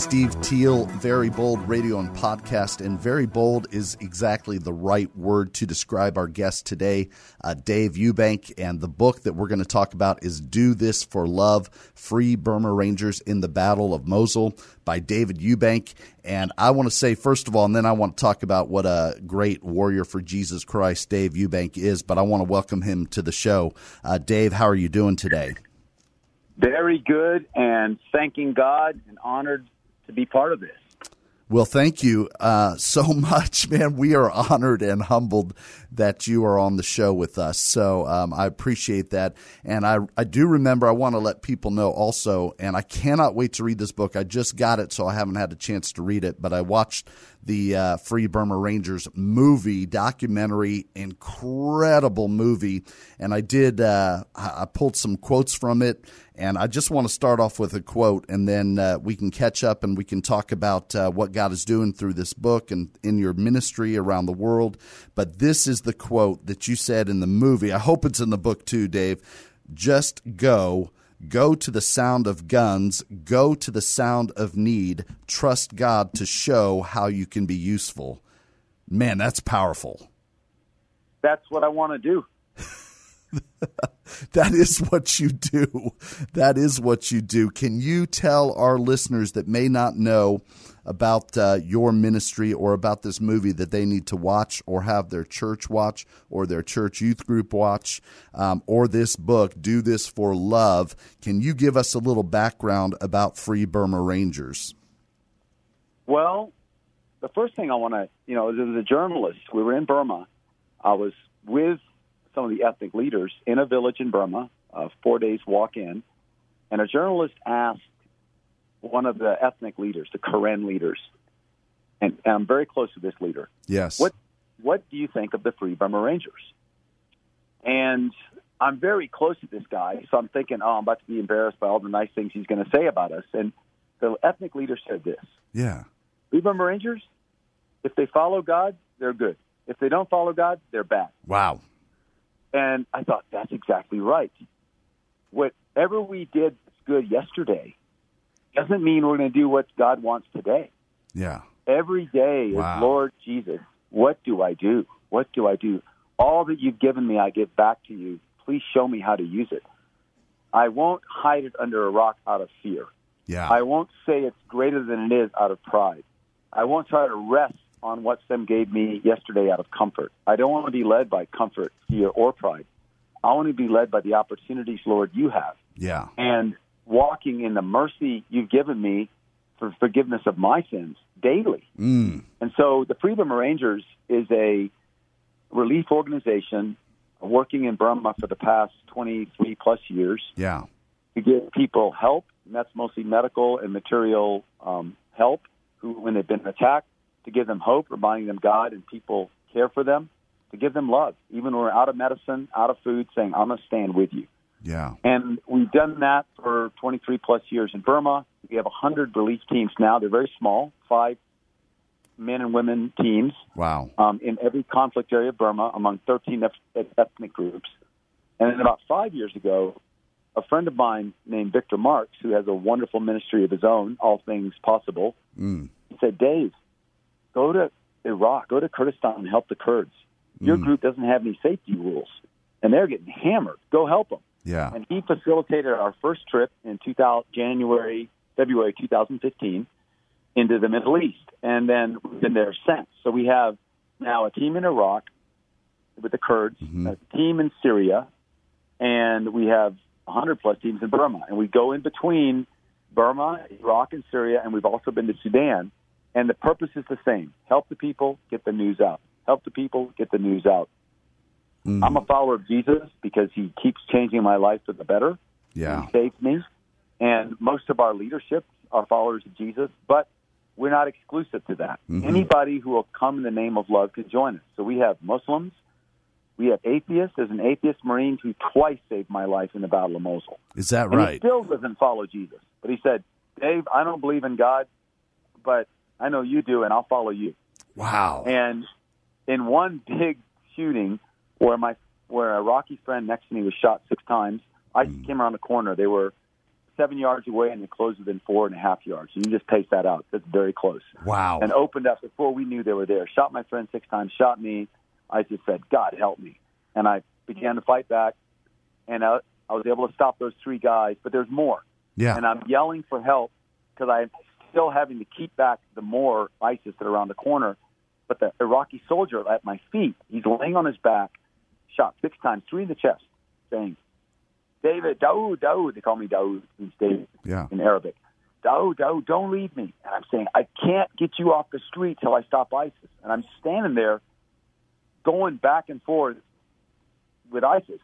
Steve Teal, Very Bold Radio and Podcast. And very bold is exactly the right word to describe our guest today, uh, Dave Eubank. And the book that we're going to talk about is Do This for Love Free Burma Rangers in the Battle of Mosul by David Eubank. And I want to say, first of all, and then I want to talk about what a great warrior for Jesus Christ Dave Eubank is, but I want to welcome him to the show. Uh, Dave, how are you doing today? Very good, and thanking God and honored to be part of this. Well, thank you uh, so much, man. We are honored and humbled that you are on the show with us. So um, I appreciate that. And I, I do remember, I want to let people know also, and I cannot wait to read this book. I just got it, so I haven't had a chance to read it, but I watched the uh, Free Burma Rangers movie, documentary, incredible movie. And I did, uh, I pulled some quotes from it. And I just want to start off with a quote, and then uh, we can catch up and we can talk about uh, what God is doing through this book and in your ministry around the world. But this is the quote that you said in the movie. I hope it's in the book too, Dave. Just go. Go to the sound of guns. Go to the sound of need. Trust God to show how you can be useful. Man, that's powerful. That's what I want to do. that is what you do. That is what you do. Can you tell our listeners that may not know about uh, your ministry or about this movie that they need to watch or have their church watch or their church youth group watch um, or this book, Do This for Love? Can you give us a little background about Free Burma Rangers? Well, the first thing I want to, you know, as a journalist, we were in Burma. I was with some of the ethnic leaders in a village in Burma, uh, four days walk in, and a journalist asked one of the ethnic leaders, the Karen leaders, and, and I'm very close to this leader. Yes. What What do you think of the Free Burma Rangers? And I'm very close to this guy, so I'm thinking, oh, I'm about to be embarrassed by all the nice things he's going to say about us. And the ethnic leader said this: Yeah. Free Burma Rangers, if they follow God, they're good. If they don't follow God, they're bad. Wow. And I thought, that's exactly right. Whatever we did that's good yesterday doesn't mean we're going to do what God wants today. Yeah. Every day Wow. is, Lord Jesus, what do I do? What do I do? All that you've given me, I give back to you. Please show me how to use it. I won't hide it under a rock out of fear. Yeah. I won't say it's greater than it is out of pride. I won't try to rest on what Sam gave me yesterday out of comfort. I don't want to be led by comfort, fear, or pride. I want to be led by the opportunities, Lord, you have, yeah. and walking in the mercy you've given me for forgiveness of my sins daily. Mm. And so the Free Burma Rangers is a relief organization working in Burma for the past 23 plus years Yeah. to give people help, and that's mostly medical and material um, help who, when they've been attacked, to give them hope, reminding them God and people care for them, to give them love, even when we're out of medicine, out of food, saying, I'm going to stand with you. Yeah. And we've done that for 23 plus years in Burma. We have 100 relief teams now. They're very small, five men and women teams Wow. um, in every conflict area of Burma among 13 ethnic groups. And then about five years ago, a friend of mine named Victor Marx, who has a wonderful ministry of his own, All Things Possible, Mm. he said, Dave, go to Iraq, go to Kurdistan and help the Kurds. Your Mm. group doesn't have any safety rules, and they're getting hammered. Go help them. Yeah. And he facilitated our first trip in 2000, January, February 2015 into the Middle East. And then we've been there since. So we have now a team in Iraq with the Kurds, Mhm. a team in Syria, and we have 100 plus teams in Burma. And we go in between Burma, Iraq, and Syria, and we've also been to Sudan. And the purpose is the same help the people, get the news out. Help the people, get the news out. Mm. I'm a follower of Jesus because he keeps changing my life for the better. yeah. He saved me. And most of our leadership are followers of Jesus, but we're not exclusive to that. Mhm. Anybody who will come in the name of love can join us. So we have Muslims, We have atheists. There's an atheist Marine who twice saved my life in the Battle of Mosul. Is that And he still doesn't follow Jesus. But he said, Dave, I don't believe in God, but I know you do, and I'll follow you. Wow. And in one big shooting where my where an Iraqi friend next to me was shot six times, I Hmm. came around the corner. They were seven yards away, and they closed within four and a half yards. You can just pace that out. That's very close. Wow. And opened up before we knew they were there. Shot my friend six times. Shot me. I just said, "God help me," and I began to fight back. And I, I was able to stop those three guys. But there's more yeah. and I'm yelling for help because I'm still having to keep back the more ISIS that are around the corner. But the Iraqi soldier at my feet, he's laying on his back, shot six times, three in the chest, saying, David, Daoud, Daoud. They call me Daoud, means David yeah. in Arabic. Daoud, Daoud, don't leave me. And I'm saying, I can't get you off the street till I stop ISIS. And I'm standing there going back and forth with ISIS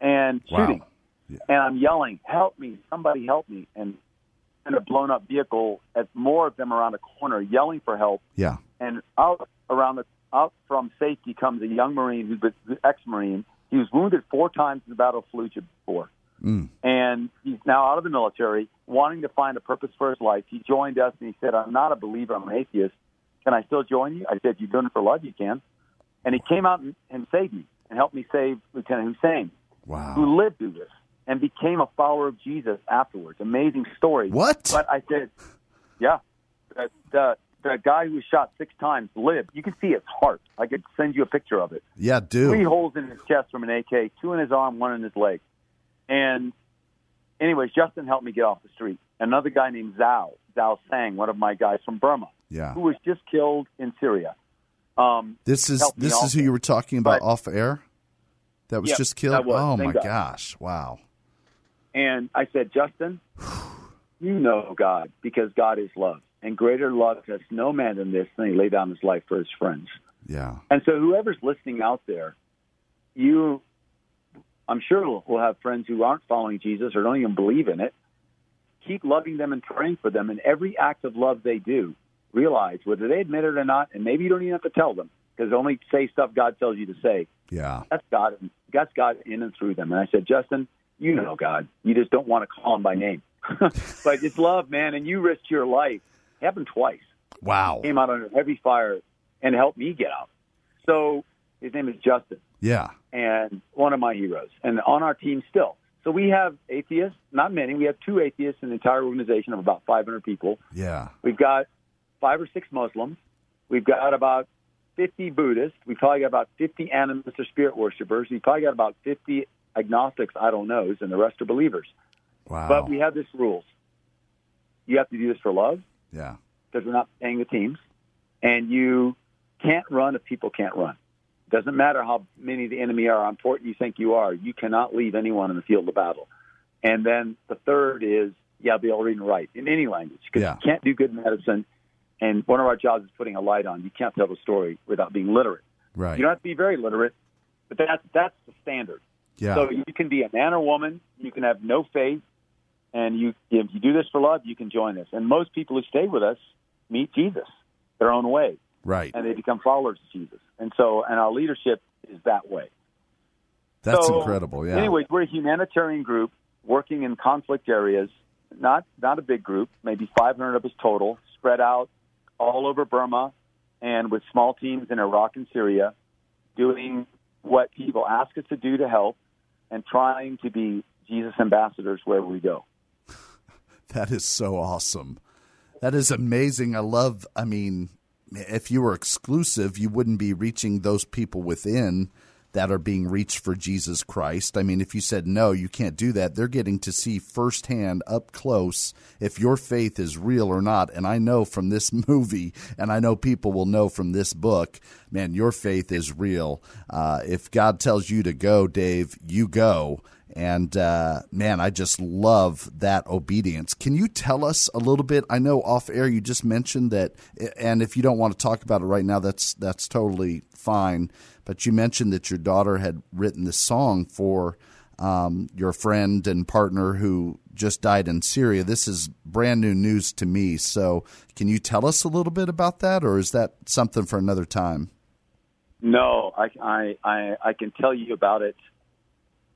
and Wow. shooting. And I'm yelling, help me, somebody help me. And in a blown up vehicle, as more of them around the corner yelling for help. Yeah. And out around the out from safety comes a young Marine who's an ex-Marine. He was wounded four times in the Battle of Fallujah before Mm. and he's now out of the military, wanting to find a purpose for his life. He joined us and he said, I'm not a believer, I'm an atheist. Can I still join you? I said, You're doing it for love, you can. And he came out and, and saved me and helped me save Lieutenant Hussein, Wow. who lived through this and became a follower of Jesus afterwards. Amazing story. What? But I said, Yeah. The, the, the guy who was shot six times lived. You can see his heart. I could send you a picture of it Yeah, do. three holes in his chest from an AK, two in his arm, one in his leg. And anyways, Justin helped me get off the street. Another guy named Zau, Zau Seng, one of my guys from Burma, Yeah. who was just killed in Syria. Um, This is this is who you were talking about But- off air. That was just killed. was. Oh my God. gosh! Wow. And I said, Justin, you know God because God is love. And greater love has no man than this than he lay down his life for his friends. Yeah. And so, whoever's listening out there, you, I'm sure, will will have friends who aren't following Jesus or don't even believe in it. Keep loving them and praying for them. And every act of love they do, realize whether they admit it or not, and maybe you don't even have to tell them because only say stuff God tells you to say. Yeah. That's God. That's God in and through them. And I said, Justin, you know God. You just don't want to call him by name. but it's love, man. And you risked your life. It happened twice Wow. came out under heavy fire and helped me get out. So his name is Justin Yeah. and one of my heroes and on our team still. So we have atheists, not many. We have two atheists in the entire organization of about 500 people. Yeah. We've got five or six Muslims. We've got about 50 Buddhists. We've probably got about 50 animists or spirit worshippers. We've probably got about 50 agnostics, I don't know, and the rest are believers. Wow. But we have this rules. You have to do this for love yeah. because we're not paying the teams, and you can't run if people can't run. Doesn't matter how many the enemy are, how important you think you are. You cannot leave anyone in the field of battle. And then the third is you have to be able to read and write in any language because Yeah. you can't do good medicine. And one of our jobs is putting a light on. You can't tell the story without being literate. Right. You don't have to be very literate, but that's that's the standard. Yeah. So you can be a man or woman. You can have no faith, and you if you do this for love, you can join us. And most people who stay with us meet Jesus their own way, right. and they become followers of Jesus. And so, and our leadership is that way. That's So, incredible. Yeah. Anyways, we're a humanitarian group working in conflict areas. Not not a big group, maybe 500 of us total, spread out all over Burma, and with small teams in Iraq and Syria, doing what people ask us to do to help, and trying to be Jesus ambassadors wherever we go. That is so awesome. That is amazing. I love, I mean, if you were exclusive, you wouldn't be reaching those people within that are being reached for Jesus Christ. I mean, if you said no, you can't do that, they're getting to see firsthand up close if your faith is real or not. And I know from this movie, and I know people will know from this book, man, your faith is real. Uh, if God tells you to go, Dave, you go. And uh, man, I just love that obedience. Can you tell us a little bit? I know off air you just mentioned that, and if you don't want to talk about it right now, that's that's totally fine. But you mentioned that your daughter had written this song for um, your friend and partner who just died in Syria. This is brand new news to me. So, can you tell us a little bit about that, or is that something for another time? No, I, I, I, I can tell you about it.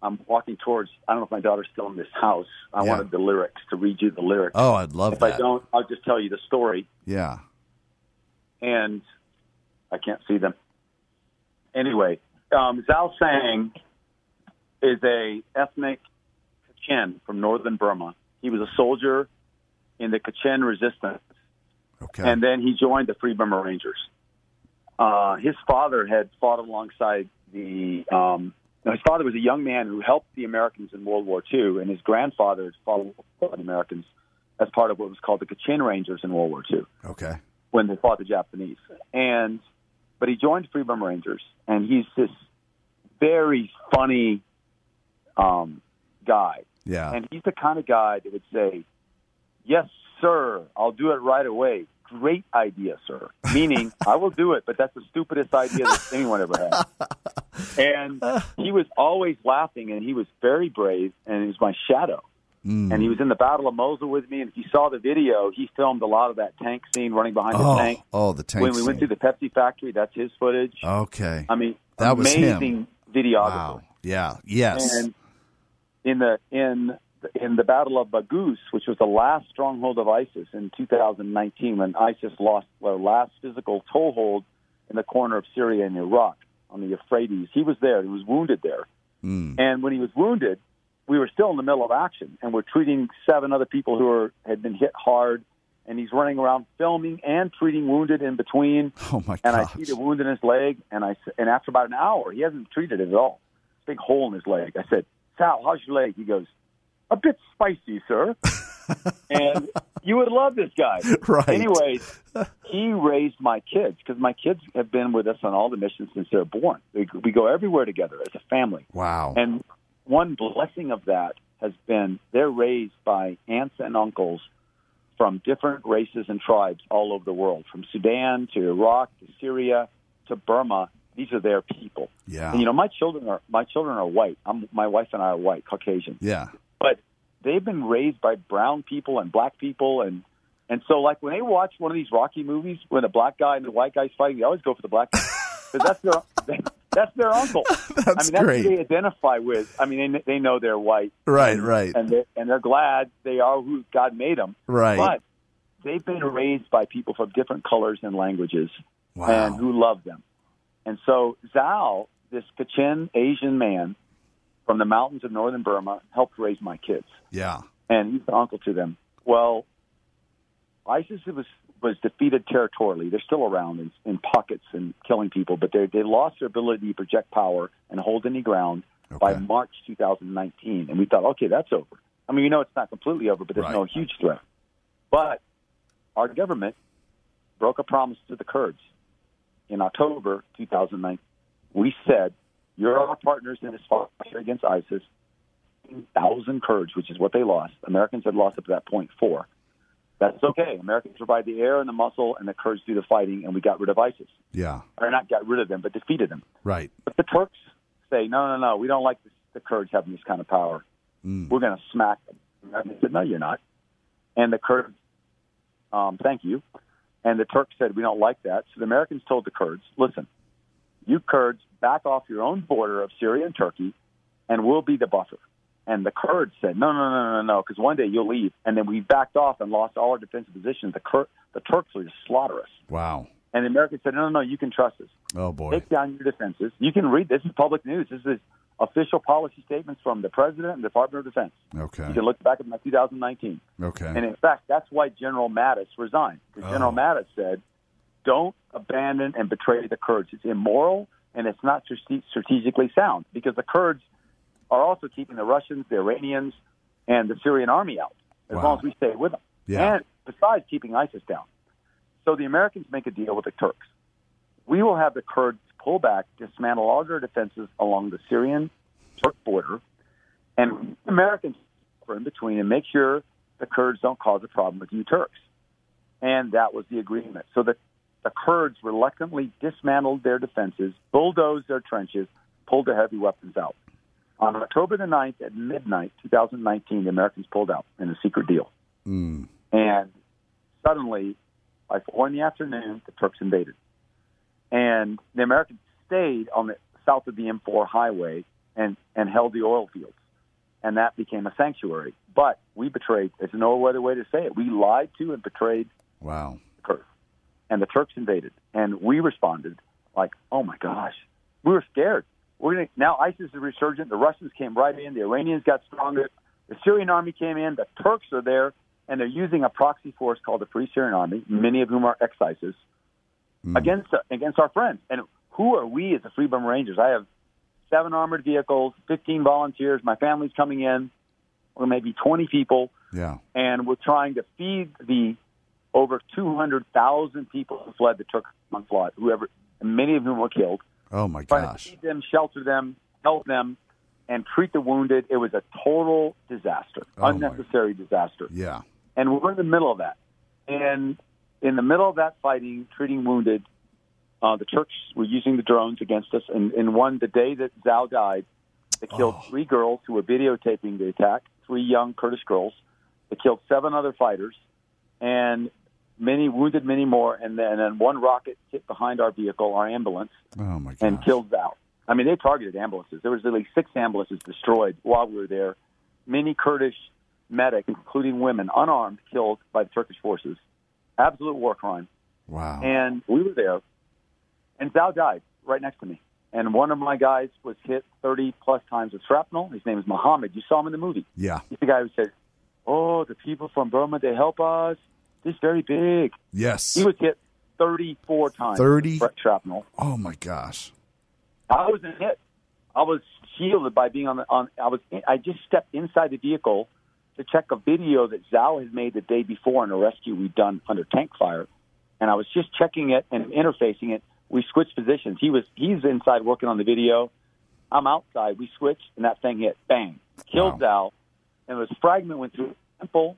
I'm walking towards. I don't know if my daughter's still in this house. I Yeah. wanted the lyrics to read you the lyrics. Oh, I'd love if that. I don't, I'll just tell you the story, Yeah. and I can't see them. Anyway, um, Zau Seng is a ethnic Kachin from northern Burma. He was a soldier in the Kachin resistance Okay. and then he joined the Free Burma Rangers. Uh, his father had fought alongside the. Um, no, his father was a young man who helped the Americans in World War II, and his grandfather had fought alongside the Americans as part of what was called the Kachin Rangers in World War II okay. when they fought the Japanese. And but he joined Free Burma Rangers, and he's this very funny um, guy. Yeah. And he's the kind of guy that would say, Yes, sir, I'll do it right away. Great idea, sir. Meaning, I will do it, but that's the stupidest idea that anyone ever had. And he was always laughing, and he was very brave, and he was my shadow. Mm. And he was in the Battle of Mosul with me, and if you saw the video, he filmed a lot of that tank scene running behind the oh, tank. oh, the tank. when we went scene. through the Pepsi factory, that's his footage. Okay. I mean, That was him. amazing videographer. Wow. Yeah. Yes. And in the in in the Battle of Baghouz, which was the last stronghold of ISIS in 2019, when ISIS lost their last physical toehold in the corner of Syria and Iraq on the Euphrates, he was there. He was wounded there, Mm. and when he was wounded, we were still in the middle of action, and we're treating seven other people who were had been hit hard. And he's running around filming and treating wounded in between. Oh my God. And I see the wound in his leg, and I and after about an hour, he hasn't treated it at all. Big hole in his leg. I said, "Sal, how's your leg?" He goes, "A bit spicy, sir." and you would love this guy. Right. Anyways, he raised my kids because my kids have been with us on all the missions since they're born. We, we go everywhere together as a family. Wow. And one blessing of that has been they're raised by aunts and uncles from different races and tribes all over the world, from Sudan to Iraq to Syria to Burma. These are their people. yeah. And, you know, my children are my children are white. I'm, my wife and I are white, Caucasian, yeah. but they've been raised by brown people and black people, and and so like when they watch one of these Rocky movies when the black guy and the white guy's fighting, they always go for the black guy because that's their that's their uncle. That's I mean, that's great. who they identify with. I mean, they they know they're white, Right. and, Right. and they and they're glad they are who God made them. Right. But they've been raised by people from different colors and languages, Wow. and who love them. And so Zau, this Kachin Asian man from the mountains of northern Burma, helped raise my kids, yeah. and he's the uncle to them. Well, ISIS was was defeated territorially. They're still around in, in pockets and killing people, but they they lost their ability to project power and hold any ground by March 2019. And we thought, okay, that's over. I mean, we know it's not completely over, but there's Right. no huge threat. But our government broke a promise to the Kurds in October 2009. We said, you're our partners in this fight against ISIS. 1,000 Kurds, which is what they lost. Americans had lost up to that point four. That's okay. Americans provide the air and the muscle, and the Kurds do the fighting, and we got rid of ISIS. Yeah. Or not got rid of them, but defeated them. Right. But the Turks say, no, no, no, we don't like this, the Kurds having this kind of power. Mm. We're going to smack them. And they said, no, you're not. And the Kurds, um, thank you. And the Turks said, we don't like that. So the Americans told the Kurds, listen, you Kurds back off your own border of Syria and Turkey, and we'll be the buffer. And the Kurds said, no, no, no, no, no, because one day you'll leave. And then we backed off and lost all our defensive positions. The, Kur- the Turks will just slaughter us. Wow. And the Americans said, no, no, no, you can trust us. Oh boy. Take down your defenses. You can read this is public news. This is official policy statements from the President and the Department of Defense. Okay. You can look back at my 2019. Okay. And in fact, that's why General Mattis resigned. Because oh. General Oh. Mattis said, don't abandon and betray the Kurds. It's immoral and it's not strategically sound because the Kurds are also keeping the Russians, the Iranians, and the Syrian army out as Wow. long as we stay with them. Yeah. And besides keeping ISIS down. So the Americans make a deal with the Turks. We will have the Kurds pull back, dismantle all their defenses along the Syrian Turk border, and the Americans are in between and make sure the Kurds don't cause a problem with you Turks. And that was the agreement. So the, the Kurds reluctantly dismantled their defenses, bulldozed their trenches, pulled their heavy weapons out. On October the 9th at midnight, 2019, the Americans pulled out in a secret deal. Mm. And suddenly, by four in the afternoon, the Turks invaded. And the Americans stayed on the south of the M4 highway and and held the oil fields, and that became a sanctuary. But we betrayed. There's no other way to say it. We lied to and betrayed Wow. the Kurds, and the Turks invaded, and we responded like, "Oh my gosh, we were scared. We're gonna now ISIS is resurgent. The Russians came right in. The Iranians got stronger. The Syrian army came in. The Turks are there, and they're using a proxy force called the Free Syrian Army, many of whom are ex-ISIS, hmm. against against our friends. And who are we as the Free Burma Rangers? I have seven armored vehicles, 15 volunteers. My family's coming in, or maybe 20 people Yeah. and we're trying to feed the over 200,000 people who fled the Turkish onslaught, whoever, many of whom were killed. Oh my Trying gosh. to feed them, shelter them, help them, and treat the wounded. It was a total disaster, Oh, my- unnecessary disaster. Yeah. And we're in the middle of that. And in the middle of that fighting, treating wounded, uh, the Turks were using the drones against us. And, and one, the day that Zau died, they killed Oh. three girls who were videotaping the attack, three young Kurdish girls. They killed seven other fighters, and many wounded many more. And then, and then one rocket hit behind our vehicle, our ambulance, Oh my and killed Zau. I mean, they targeted ambulances. There was at least six ambulances destroyed while we were there. Many Kurdish medics, including women, unarmed, killed by the Turkish forces. Absolute war crime. Wow. And we were there, and Zau died right next to me. And one of my guys was hit 30 plus times with shrapnel. His name is Mohammed. You saw him in the movie. yeah. He's the guy who said, "Oh, the people from Burma, they help us. This very big." Yes. He was hit 34 times. 30? shrapnel. oh my gosh. I wasn't hit. I was shielded by being on the on. I was. I just stepped inside the vehicle to check a video that Zau had made the day before in a rescue we'd done under tank fire, and I was just checking it and interfacing it. We switched positions. He was he's inside working on the video. I'm outside. We switched, and that thing hit. Bang! Killed Zau, and this fragment went through his temple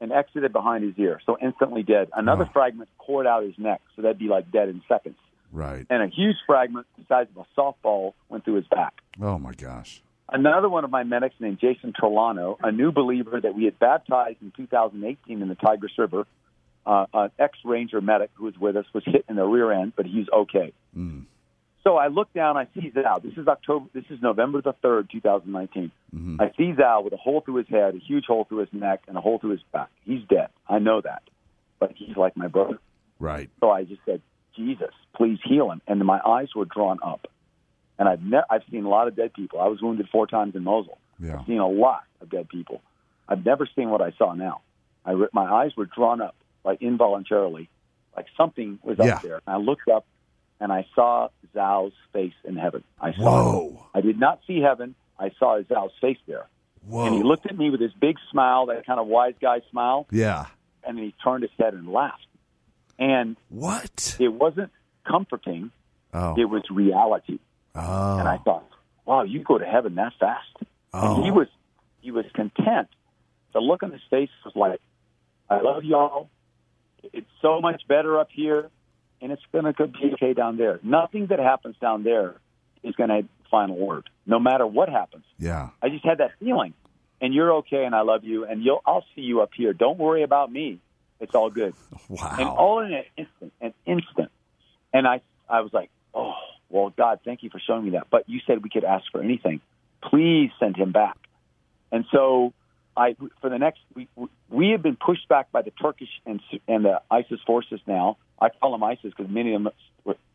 and exited behind his ear, so instantly dead. Another Wow. fragment cored out his neck, so that'd be like dead in seconds Right. and a huge fragment the size of a softball went through his back. Oh my gosh. Another one of my medics named Jason Trolano, a new believer that we had baptized in 2018 in the Tigris River, uh, an ex-ranger medic who was with us, was hit in the rear end, but he's okay. Mm. So I look down, I see Zau. This is October. This is November the third, 2019. Mhm. I see Zau with a hole through his head, a huge hole through his neck, and a hole through his back. He's dead. I know that, but he's like my brother. Right. So I just said, Jesus, please heal him. And my eyes were drawn up. And I've ne- I've seen a lot of dead people. I was wounded four times in Mosul. Yeah. I've seen a lot of dead people. I've never seen what I saw now. I re- my eyes were drawn up, like involuntarily, like something was Yeah. up there. And I looked up, and I saw Zau's face in heaven. I saw. Whoa. It. I did not see heaven. I saw Zau's face there, Whoa. and he looked at me with his big smile, that kind of wise guy smile, Yeah. and then he turned his head and laughed. And What? it wasn't comforting. Oh. It was reality. oh. And I thought, wow, you go to heaven that fast. Oh. And he oh. was he was content. The look on his face was like, I love y'all. It's so much better up here, and it's going to be okay down there. Nothing that happens down there is going to have final word, no matter what happens. yeah. I just had that feeling. And you're okay, and I love you, and you'll I'll see you up here. Don't worry about me. It's all good. Wow. And all in an instant, an instant. And I, I was like, oh, well, God, thank you for showing me that. But you said we could ask for anything. Please send him back. And so, I, for the next, we, we have been pushed back by the Turkish and and the ISIS forces now. I call them ISIS because many of them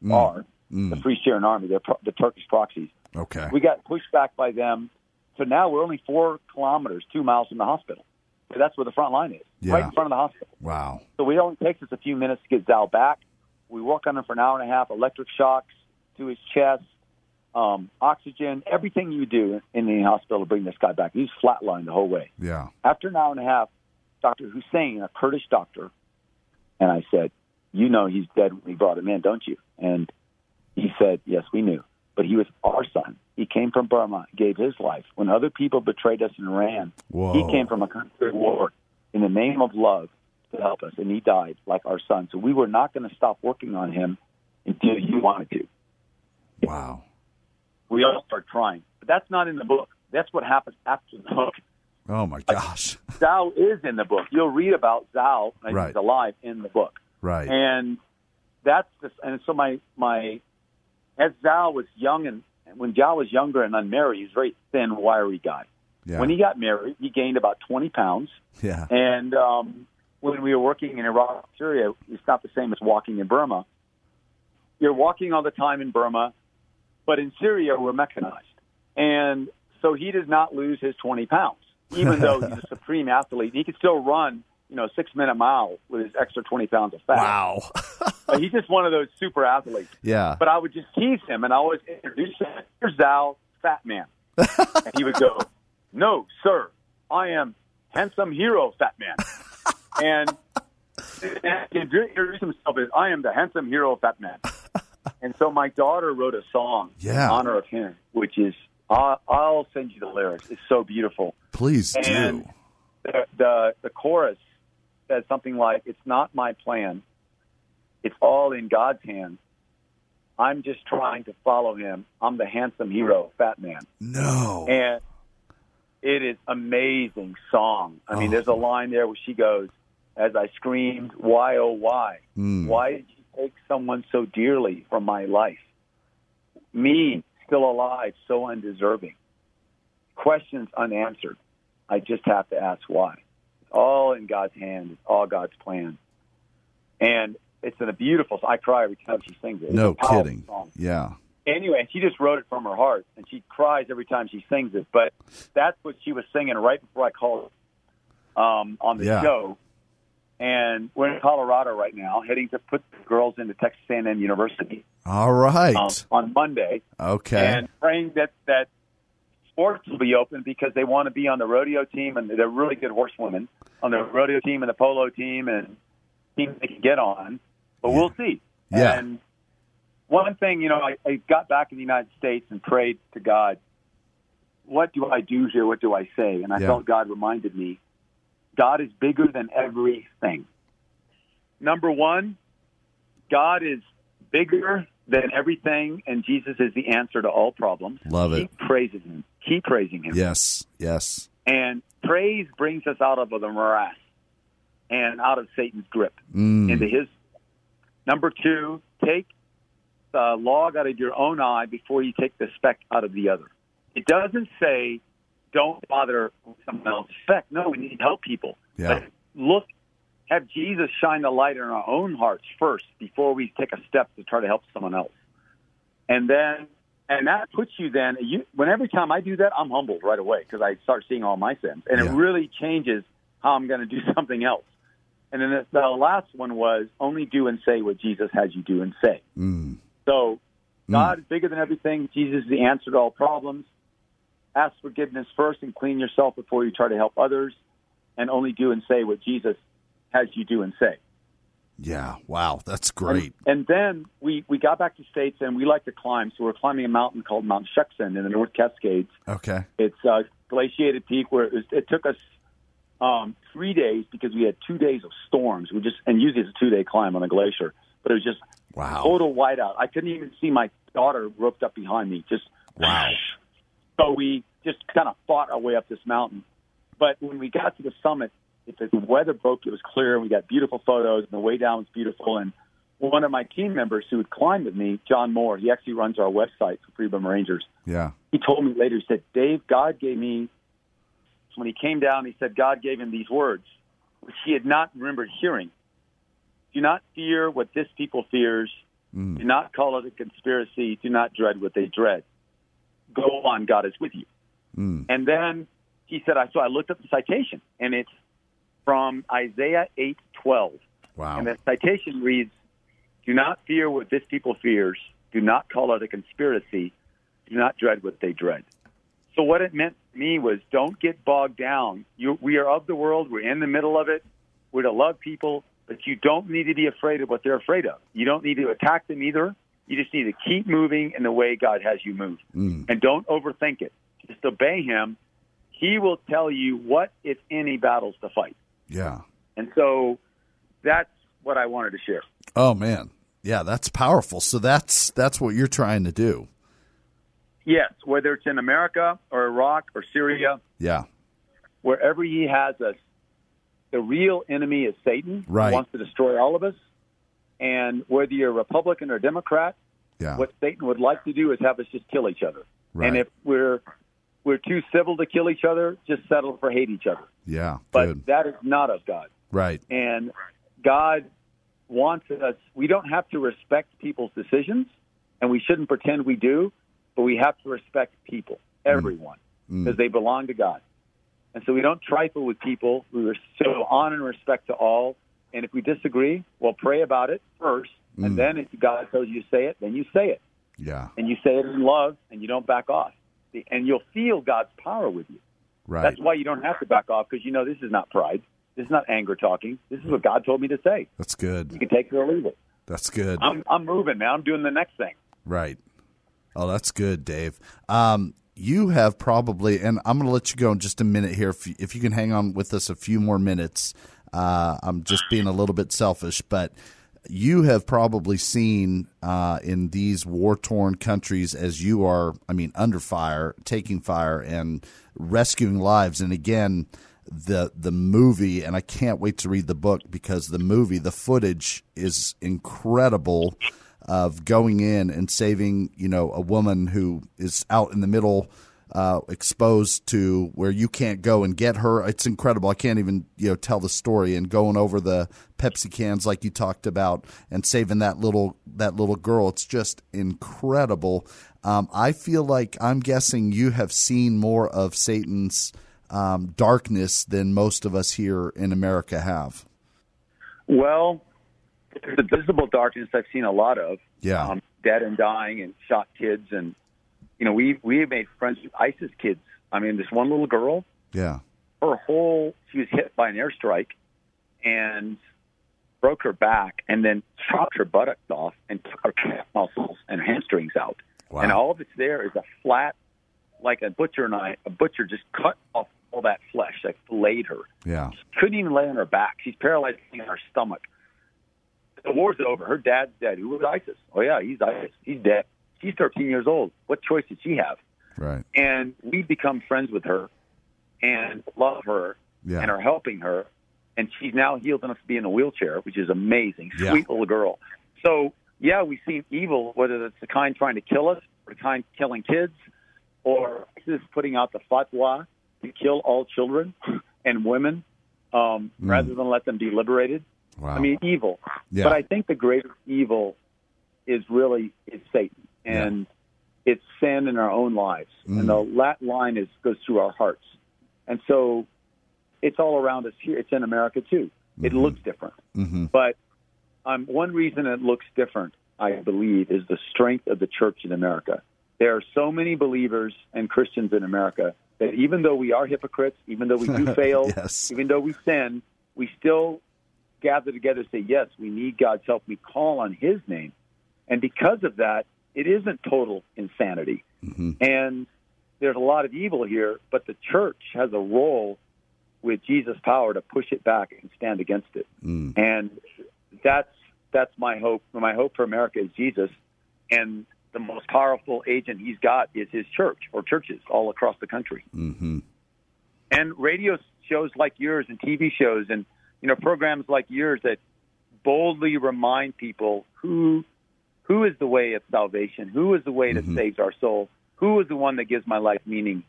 Mm. are Mm. the Free Syrian Army. They're pro- the Turkish proxies. okay. We got pushed back by them. So now we're only four kilometers, two miles from the hospital. So that's where the front line is, right in front of the hospital. wow. So it only takes us a few minutes to get Zal back. We work on him for an hour and a half, electric shocks to his chest, um, oxygen, everything you do in the hospital to bring this guy back. He's flatlined the whole way. Yeah. After an hour and a half, Dr. Hussein, a Kurdish doctor, and I said, You know he's dead when we brought him in, don't you? And he said, Yes, we knew. But he was our son. He came from Burma, gave his life. When other people betrayed us and ran, Whoa. he came from a country war in the name of love to help us, and he died like our son. So we were not going to stop working on him until you wanted to. Wow. We all start trying, but that's not in the book. That's what happens after the book. Oh my gosh. Zau is in the book. You'll read about Zau Right. he's alive in the book, Right. and that's the, and so my my as Zal was young and when Zal was younger and unmarried, he was a very thin, wiry guy. Yeah. When he got married, he gained about 20 pounds. yeah. And um, when we were working in Iraq, Syria, it's not the same as walking in Burma. You're walking all the time in Burma, but in Syria, we're mechanized. And so he does not lose his 20 pounds, even though he's a supreme athlete. He can still run, you know, six minute mile with his extra 20 pounds of fat. Wow. But he's just one of those super athletes. yeah. But I would just tease him, and I always introduce him. Here's Zal, fat man. and he would go, "No, sir, I am handsome hero, fat man." and and he introduced himself as, "I am the handsome hero, fat man." And so my daughter wrote a song Yeah. in honor of him, which is I'll, I'll send you the lyrics. It's so beautiful. Please do. The, the the chorus says something like, "It's not my plan. It's all in God's hands. I'm just trying to follow Him. I'm the handsome hero, fat man." No. And it is amazing song. I mean, Oh. there's a line there where she goes, "As I screamed, why oh why? Mm. Why did you take someone so dearly from my life? Me, still alive, so undeserving. Questions unanswered. I just have to ask why. It's all in God's hand. It's all God's plan. And it's in a beautiful. I cry every time she sings it. It's no kidding. song Yeah. anyway, she just wrote it from her heart, and she cries every time she sings it. But that's what she was singing right before I called um, on the Yeah. show. And we're in Colorado right now, heading to put the girls into Texas A&M University All right. um, on Monday, okay. and praying that that sports will be open because they want to be on the rodeo team, and they're really good horsewomen on the rodeo team and the polo team, and team they can get on. But we'll see. Yeah. And one thing, you know, I, I got back in the United States and prayed to God, what do I do here? What do I say? And I Yeah. felt God reminded me, God is bigger than everything. Number one, God is bigger than everything, and Jesus is the answer to all problems. Love it. Keep praising Him. Keep praising Him. Yes. Yes. And praise brings us out of the morass and out of Satan's grip Mm. into his. Number two, take the log out of your own eye before you take the speck out of the other. It doesn't say don't bother with someone else's speck. No, we need to help people. Yeah. But look, have Jesus shine the light in our own hearts first before we take a step to try to help someone else. And then, and that puts you then, you, when every time I do that, I'm humbled right away because I start seeing all my sins. And Yeah. it really changes how I'm going to do something else. And then the, the last one was only do and say what Jesus has you do and say. Mm. So God is bigger than everything. Jesus is the answer to all problems. Ask forgiveness first and clean yourself before you try to help others. And only do and say what Jesus has you do and say. Yeah. Wow. That's great. And, and then we, we got back to States and we like to climb. So we're climbing a mountain called Mount Shuksan in the North Cascades. Okay. It's a glaciated peak where it, was, it took us um, three days because we had two days of storms. We just and usually it's a two day climb on a glacier, but it was just Wow. total whiteout. I couldn't even see my daughter roped up behind me. Just Wow. So we just kind of fought our way up this mountain. But when we got to the summit, if the weather broke, it was clear, and we got beautiful photos, and the way down was beautiful. And one of my team members who had climbed with me, John Moore, he actually runs our website for Free Burma Rangers Yeah. he told me later, he said, Dave, God gave me, when he came down, he said, God gave him these words, which he had not remembered hearing. Do not fear what this people fears. Mm. Do not call it a conspiracy. Do not dread what they dread. Go on, God is with you. Mm. And then he said, I so I looked up the citation, and it's from Isaiah eight twelve. Wow. And the citation reads, Do not fear what this people fears. Do not call it a conspiracy. Do not dread what they dread. So what it meant to me was don't get bogged down. You, we are of the world. We're in the middle of it. We're to love people, but you don't need to be afraid of what they're afraid of. You don't need to attack them either. You just need to keep moving in the way God has you move. Mm. And don't overthink it. Just obey Him. He will tell you what, if any, battles to fight. Yeah. And so that's what I wanted to share. Oh man. Yeah, that's powerful. So that's that's what you're trying to do. Yes, whether it's in America or Iraq or Syria, Yeah. wherever he has us, the real enemy is Satan, Right. wants to destroy all of us. And whether you're Republican or Democrat, Yeah. What Satan would like to do is have us just kill each other. Right. And if we're we're too civil to kill each other, just settle for hate each other. Yeah. But Good. that is not of God. Right. And God wants us. We don't have to respect people's decisions, and we shouldn't pretend we do. But we have to respect people, mm. everyone, mm. because they belong to God. And so we don't trifle with people. We are show honor and respect to all. And if we disagree, well, pray about it first. And mm. then if God tells you to say it, then you say it. Yeah. And you say it in love, and you don't back off. And you'll feel God's power with you. Right. That's why you don't have to back off because you know this is not pride. This is not anger talking. This is what God told me to say. That's good. You can take it or leave it. That's good. I'm I'm moving, man. I'm doing the next thing. Right. Oh, that's good, Dave. Um, you have probably, and I'm going to let you go in just a minute here. If you, if you can hang on with us a few more minutes, uh, I'm just being a little bit selfish, but you have probably seen uh, in these war torn countries as you are, I mean, under fire, taking fire, and rescuing lives. And again, the the movie, and I can't wait to read the book because the movie, the footage is incredible of going in and saving, you know, a woman who is out in the middle, uh, exposed to where you can't go and get her. It's incredible. I can't even, you know, tell the story and going over the Pepsi cans like you talked about and saving that little that little girl. It's just incredible. Um, I feel like I'm guessing you have seen more of Satan's um, darkness than most of us here in America have. Well, the visible darkness I've seen a lot of. Yeah. Um, dead and dying and shot kids and you know, we we made friends with ISIS kids. I mean, this one little girl, Yeah. her whole she was hit by an airstrike and broke her back and then chopped her buttocks off and took her calf muscles and hamstrings out. Wow. And all that's there is a flat like a butcher knife a butcher just cut off all that flesh, like filleted her. Yeah. couldn't even lay on her back. She's paralyzed in her stomach. The war's over. Her dad's dead. Who was ISIS? Oh yeah, he's ISIS. He's dead. She's 13 years old. What choice did she have? Right. And we become friends with her and love her Yeah. and are helping her. And she's now healed enough to be in a wheelchair, which is amazing. Yeah. Sweet little girl. So yeah, we see evil, whether it's the kind trying to kill us or the kind killing kids, or ISIS putting out the fatwa to kill all children and women um, rather than let them be liberated. Wow. I mean, evil. Yeah. But I think the greatest evil is really is Satan, and it's sin in our own lives. Mm. And the lat line is goes through our hearts, and so it's all around us here. It's in America too. It looks different, hmm but um, one reason it looks different, I believe, is the strength of the church in America. There are so many believers and Christians in America that even though we are hypocrites, even though we do fail, Yes. even though we sin, we still gather together and say, yes, we need God's help. We call on His name. And because of that, it isn't total insanity. And there's a lot of evil here, but the church has a role with Jesus' power to push it back and stand against it. And that's that's my hope. My hope for America is Jesus, and the most powerful agent he's got is his church or churches all across the country. hmm And radio shows like yours and TV shows and you know programs like yours that boldly remind people who who is the way of salvation, who is the way that mm-hmm. saves our soul, who is the one that gives my life meaning,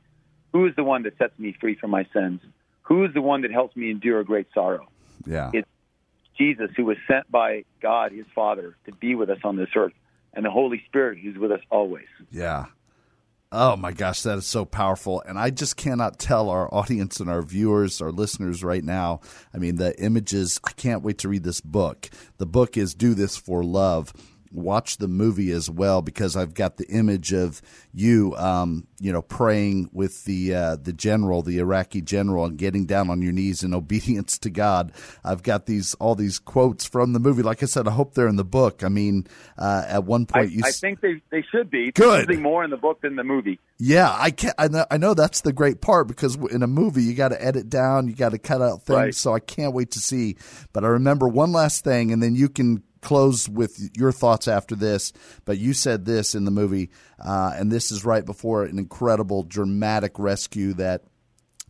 who is the one that sets me free from my sins, who is the one that helps me endure a great sorrow. Yeah. It's Jesus who was sent by God, his Father, to be with us on this earth, and the Holy Spirit who's with us always. Yeah. Oh my gosh, that is so powerful. And I just cannot tell our audience and our viewers, our listeners right now. I mean, the images, I can't wait to read this book. The book is Do This for Love. Watch the movie as well because I've got the image of you, um, you know, praying with the uh, the general, the Iraqi general, and getting down on your knees in obedience to God. I've got these all these quotes from the movie. Like I said, I hope they're in the book. I mean, uh, at one I, point you I think they they should be. Good. There's more in the book than the movie. Yeah, I can I know, I know that's the great part because in a movie you got to edit down, you got to cut out things. Right. So I can't wait to see. But I remember one last thing, and then you can close with your thoughts after this. But you said this in the movie, uh, and this is right before an incredible dramatic rescue that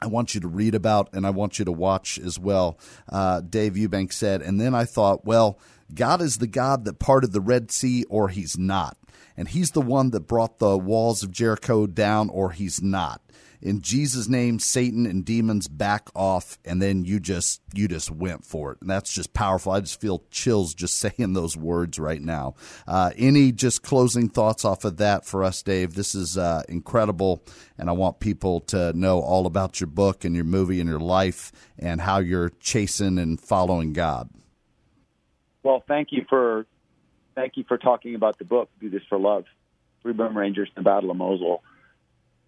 I want you to read about and I want you to watch as well. Uh, Dave Eubank said, and then I thought, well, God is the God that parted the Red Sea, or He's not. And He's the one that brought the walls of Jericho down, or He's not in Jesus' name, Satan and demons back off, and then you just you just went for it, and that's just powerful. I just feel chills just saying those words right now. Uh, any just closing thoughts off of that for us, Dave? This is uh, incredible, and I want people to know all about your book and your movie and your life and how you're chasing and following God. Well, thank you for thank you for talking about the book. Do this for love. Free Burma Rangers in the Battle of Mosul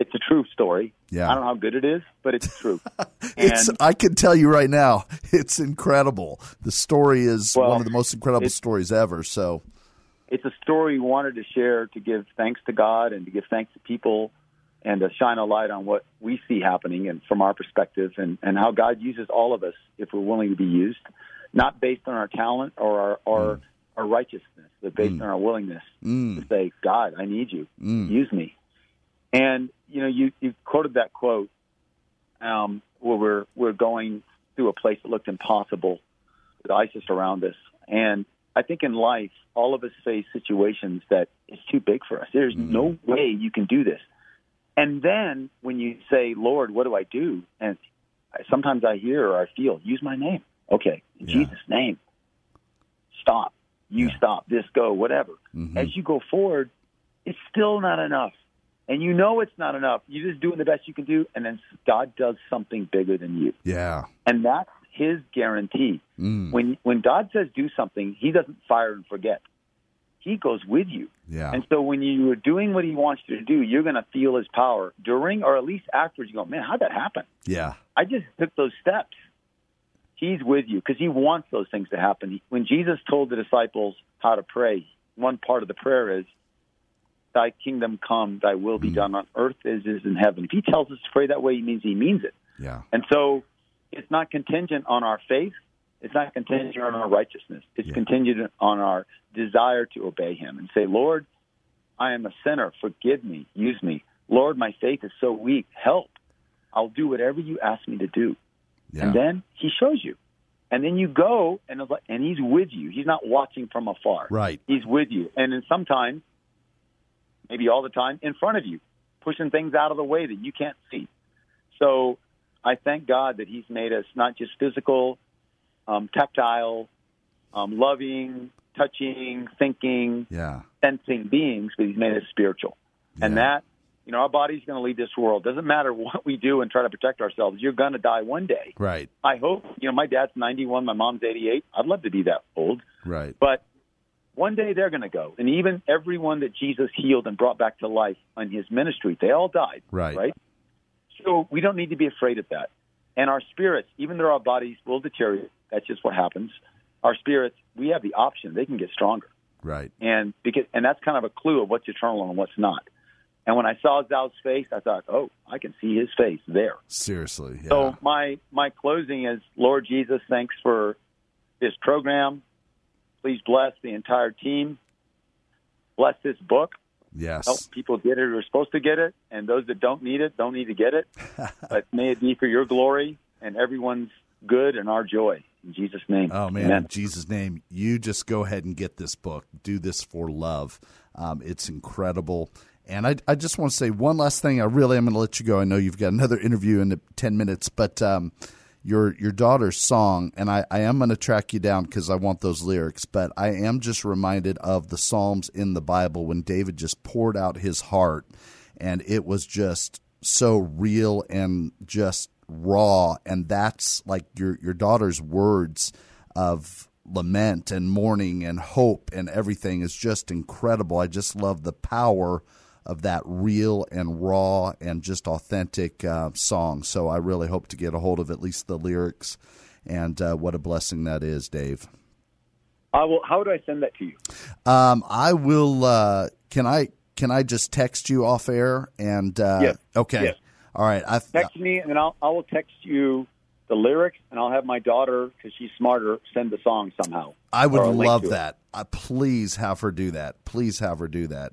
it's a true story. Yeah. I don't know how good it is, but it's true. it's I can tell you right now, it's incredible. The story is well, one of the most incredible stories ever. So it's a story we wanted to share to give thanks to God and to give thanks to people and to shine a light on what we see happening and from our perspective and, and how God uses all of us if we're willing to be used, not based on our talent or our, or mm. our righteousness, but based mm. on our willingness mm. to say, God, I need you. Mm. Use me. And you know, you you quoted that quote um, where we're we're going through a place that looked impossible with ISIS around us, and I think in life, all of us face situations that is too big for us. There's mm-hmm. no way you can do this. And then when you say, Lord, what do I do? And sometimes I hear or I feel, use my name. Okay, in yeah. Jesus' name, stop. You yeah. stop. This go. Whatever. Mm-hmm. As you go forward, it's still not enough and you know it's not enough. You're just doing the best you can do, and then God does something bigger than you. Yeah, and that's His guarantee. Mm. When when God says do something, He doesn't fire and forget. He goes with you. Yeah. And so when you are doing what He wants you to do, you're going to feel His power during, or at least afterwards. You go, man, how'd that happen? Yeah. I just took those steps. He's with you because He wants those things to happen. When Jesus told the disciples how to pray, one part of the prayer is thy kingdom come, thy will be mm. done on earth as is in heaven. If he tells us to pray that way, he means he means it. Yeah. And so it's not contingent on our faith. It's not contingent on our righteousness. It's yeah. contingent on our desire to obey him and say, Lord, I am a sinner. Forgive me. Use me. Lord, my faith is so weak. Help. I'll do whatever you ask me to do. Yeah. And then he shows you. And then you go and and he's with you. He's not watching from afar. Right. He's with you. And then sometimes maybe all the time, in front of you, pushing things out of the way that you can't see. So I thank God that He's made us not just physical, um, tactile, um, loving, touching, thinking, yeah. sensing beings, but He's made us spiritual. Yeah. And that, you know, our body's going to leave this world. Doesn't matter what we do and try to protect ourselves. You're going to die one day. Right. I hope. You know, my dad's 91, my mom's 88. I'd love to be that old. Right. But one day they're going to go. And even everyone that Jesus healed and brought back to life on his ministry, they all died. Right. Right? So we don't need to be afraid of that. And our spirits, even though our bodies will deteriorate, that's just what happens. Our spirits, we have the option; they can get stronger. Right. And because, and that's kind of a clue of what's eternal and what's not. And when I saw Zau's face, I thought, oh, I can see his face there. Seriously. Yeah. So my my closing is, Lord Jesus, thanks for this program. Please bless the entire team. Bless this book. Yes. Help people get it who are supposed to get it, and those that don't need it don't need to get it. but may it be for your glory and everyone's good and our joy. In Jesus' name. Oh, man. Amen. In Jesus' name, you just go ahead and get this book. Do this for love. Um, it's incredible. And I, I just want to say one last thing. I really am going to let you go. I know you've got another interview in 10 minutes, but um, your your daughter's song, and I, I am going to track you down because I want those lyrics. But I am just reminded of the Psalms in the Bible when David just poured out his heart, and it was just so real and just raw. And that's like your your daughter's words of lament and mourning and hope and everything is just incredible. I just love the power of that real and raw and just authentic uh, song. So I really hope to get a hold of at least the lyrics, and uh, what a blessing that is, Dave. I will. How do I send that to you? Um, I will. Uh, can I? Can I just text you off air? And uh, yes. okay, yes. all right. I, text me, and I'll I will text you the lyrics, and I'll have my daughter because she's smarter send the song somehow. I would love that. Uh, please have her do that. Please have her do that.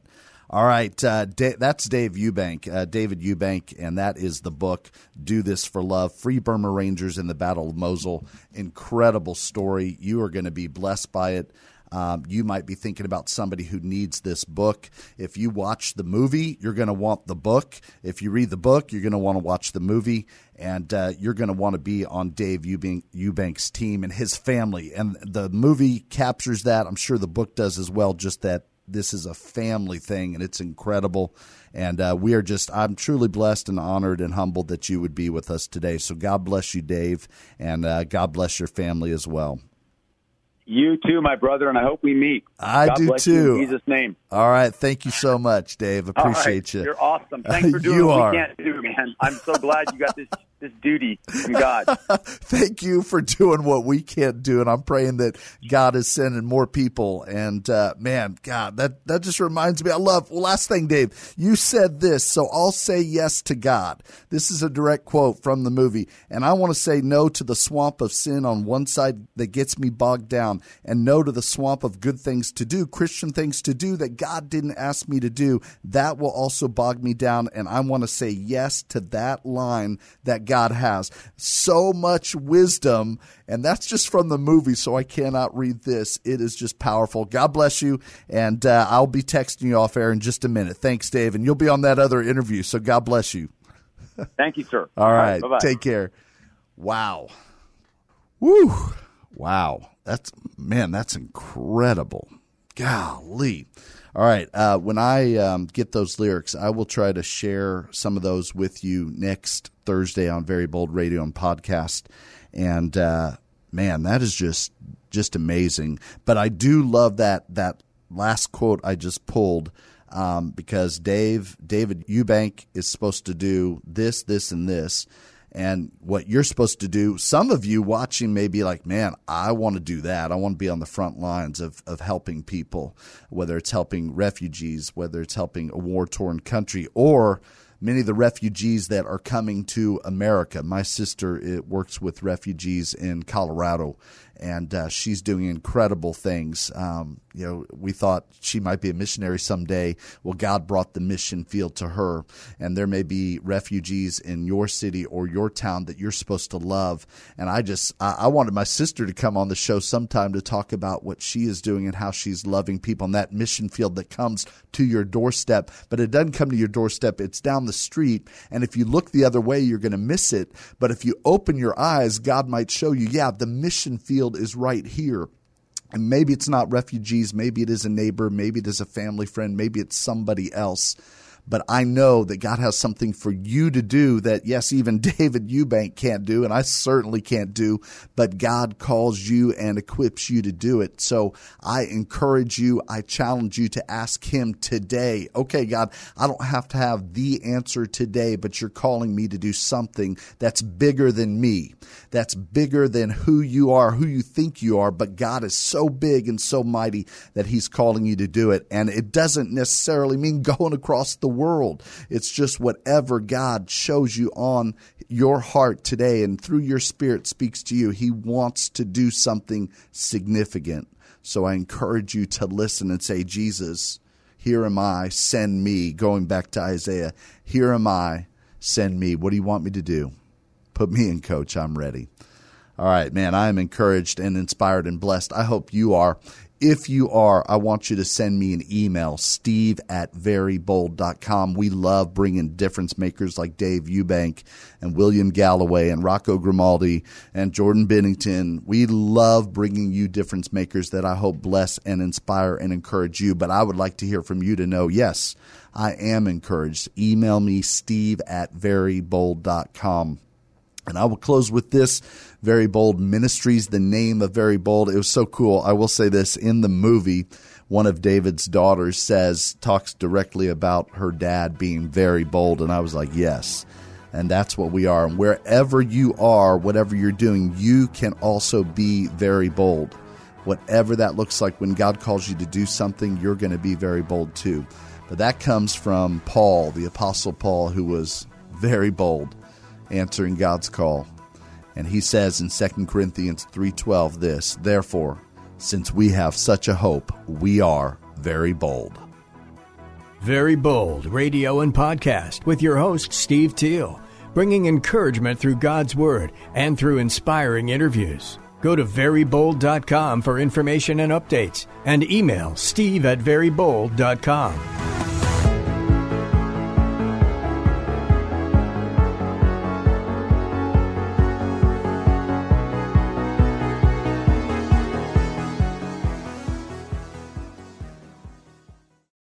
All right, uh, da- that's Dave Eubank, uh, David Eubank, and that is the book "Do This for Love: Free Burma Rangers in the Battle of Mosul." Incredible story. You are going to be blessed by it. Um, you might be thinking about somebody who needs this book. If you watch the movie, you're going to want the book. If you read the book, you're going to want to watch the movie. And uh, you're going to want to be on Dave Eubank, Eubank's team and his family. And the movie captures that. I'm sure the book does as well, just that this is a family thing and it's incredible. And uh, we are just, I'm truly blessed and honored and humbled that you would be with us today. So God bless you, Dave, and uh, God bless your family as well. You too, my brother, and I hope we meet. I God do too. in Jesus' name. All right. Thank you so much, Dave. Appreciate you. You're awesome. Thanks for doing you what are. we can't do, man. I'm so glad you got this this duty from God. Thank you for doing what we can't do, and I'm praying that God is sending more people. And uh, man, God, that that just reminds me. I love. Well, last thing, Dave, you said this, so I'll say yes to God. This is a direct quote from the movie, and I want to say no to the swamp of sin on one side that gets me bogged down, and no to the swamp of good things to do, Christian things to do that God didn't ask me to do. That will also bog me down, and I want to say yes to that line that God has. So much wisdom, and that's just from the movie, so I cannot read this. It is just powerful. God bless you, and uh, I'll be texting you off air in just a minute. Thanks, Dave, and you'll be on that other interview, so God bless you. Thank you, sir. All right, take care. Wow. Woo. Wow. That's, man, that's incredible. Golly. All right. Uh, when I um, get those lyrics, I will try to share some of those with you next Thursday on Very Bold Radio and podcast. And uh, man, that is just just amazing. But I do love that that last quote I just pulled um, because Dave David Eubank is supposed to do this, this, and this and what you're supposed to do. Some of you watching may be like, man, I want to do that. I want to be on the front lines of, of helping people, whether it's helping refugees, whether it's helping a war torn country, or many of the refugees that are coming to America. My sister it works with refugees in Colorado, and uh, she's doing incredible things. Um, you know, we thought she might be a missionary someday. Well, God brought the mission field to her, and there may be refugees in your city or your town that you're supposed to love. And I just, I, I wanted my sister to come on the show sometime to talk about what she is doing and how she's loving people in that mission field that comes to your doorstep. But it doesn't come to your doorstep; it's down the street. And if you look the other way, you're going to miss it. But if you open your eyes, God might show you, yeah, the mission field is right here. And maybe it's not refugees, maybe it is a neighbor, maybe it is a family friend, maybe it's somebody else. But I know that God has something for you to do that, yes, even David Eubank can't do, and I certainly can't do, but God calls you and equips you to do it. So I encourage you, I challenge you to ask Him today, okay, God, I don't have to have the answer today, but you're calling me to do something that's bigger than me, that's bigger than who you are, who you think you are, but God is so big and so mighty that He's calling you to do it. And it doesn't necessarily mean going across the world. It's just whatever God shows you on your heart today and through your spirit speaks to you. He wants to do something significant. So I encourage you to listen and say, Jesus, here am I, send me. Going back to Isaiah, here am I, send me. What do you want me to do? Put me in, coach. I'm ready. All right, man, I am encouraged and inspired and blessed. I hope you are. If you are, I want you to send me an email, steve at verybold.com. We love bringing difference makers like Dave Eubank and William Galloway and Rocco Grimaldi and Jordan Binnington. We love bringing you difference makers that I hope bless and inspire and encourage you. But I would like to hear from you to know, yes, I am encouraged. Email me, steve at verybold.com. And I will close with this Very Bold Ministries, the name of Very Bold. It was so cool. I will say this in the movie, one of David's daughters says, talks directly about her dad being very bold. And I was like, yes. And that's what we are. And wherever you are, whatever you're doing, you can also be very bold. Whatever that looks like, when God calls you to do something, you're going to be very bold too. But that comes from Paul, the Apostle Paul, who was very bold answering God's call. And he says in 2 Corinthians 3:12 this, therefore, since we have such a hope, we are very bold. Very Bold Radio and Podcast with your host, Steve Teal, bringing encouragement through God's Word and through inspiring interviews. Go to verybold.com for information and updates and email steve at verybold.com.